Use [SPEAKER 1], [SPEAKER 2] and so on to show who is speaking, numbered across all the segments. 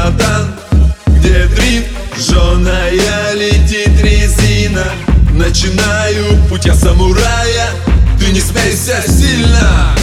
[SPEAKER 1] кафтан Где жена я летит резина. Начинаю путь я самурая. Ты не смейся сильно.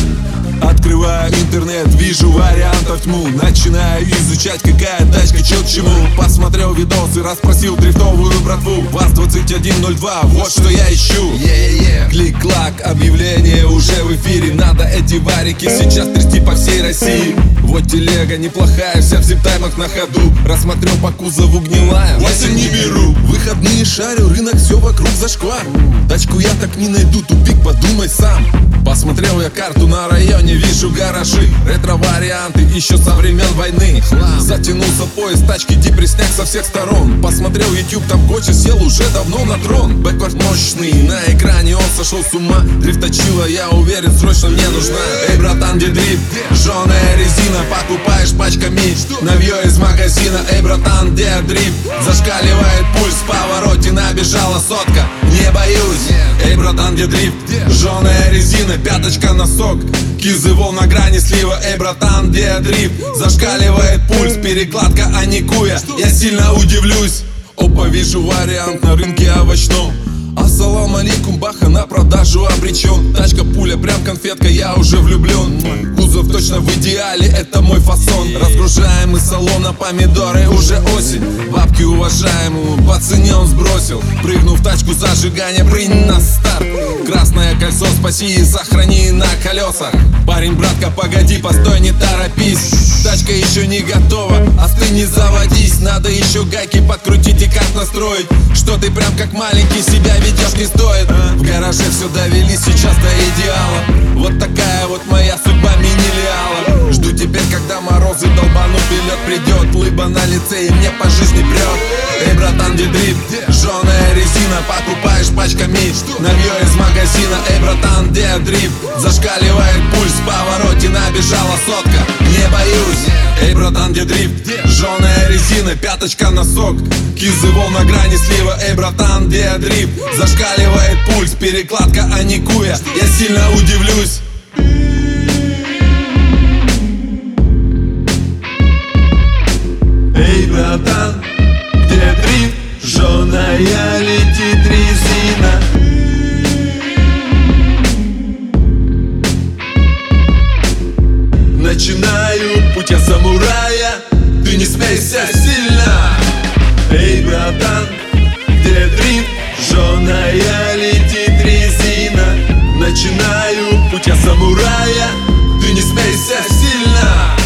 [SPEAKER 1] Открываю интернет, вижу вариантов тьму. Начинаю изучать, какая тачка, чё к чему. Посмотрел видосы, расспросил дрифтовую братву. ВАЗ-2102, вот что я ищу. Yeah, yeah. Клик-клак, объявление уже в эфире. Надо эти варики сейчас трясти по всей России. Вот телега неплохая, вся в зиптаймах на ходу. Рассмотрел по кузову гнилая, Вася не беру. Выходные шарю, рынок все вокруг зашквар. Тачку я так не найду, тупик, подумай Посмотрел я карту на районе, вижу гаражи. Ретро-варианты еще со времен войны. Затянулся поезд, тачки депресняк со всех сторон. Посмотрел YouTube, там Коча сел уже давно на трон. Бэквард мощный, на экране он сошел с ума. Дрифточила, я уверен, срочно мне нужна. Эй, братан, где дрифт? Жженая резина, покупаешь пачками Навье из магазина, эй, братан, где дрифт? Зашкаливает пульс, в повороте набежала сотка. Не боюсь, эй, братан, где дрифт? Жженая резина, пяточка носок Кизы волн на грани слива, эй, братан, где дрифт? Зашкаливает пульс, перекладка, а не куя. Я сильно удивлюсь. Опа, вижу вариант на рынке овощном. Ассалам алейкум, продажу обречен Тачка пуля, прям конфетка, я уже влюблен Кузов точно в идеале, это мой фасон. Разгружаем из салона помидоры, уже осень. Бабки уважаемую, по цене он сбросил. Прыгнув в тачку зажигания, прынь на старт. Красное кольцо спаси и сохрани на колесах. Парень, братка, погоди, постой, не торопись. Тачка еще не готова, а ты не заводись. Надо еще гайки настроить Что ты прям как маленький себя ведешь не стоит. В гараже все довели сейчас до идеала. Вот такая вот моя судьба мини-лиала. Жду теперь, когда морозы долбанут и лед придет Лыба на лице и мне по жизни прет Эй, братан, где дрифт? Жженая резина, покупаешь пачками. Навье из магазина, эй, братан, где дрифт? Зашкаливает пульс, в повороте набежала сотка. Не боюсь, эй, братан, где дрифт? Жженая резина, пяточка носок. Кизы волн на грани слива, эй, братан, где дрифт? Зашкаливает пульс, перекладка, а не куя. Я сильно удивлюсь знаю путь я самурая Ты не смейся сильно.
[SPEAKER 2] Эй, братан, где дрин? Жженая летит резина.
[SPEAKER 1] Начинаю путь я самурая Ты не смейся сильно.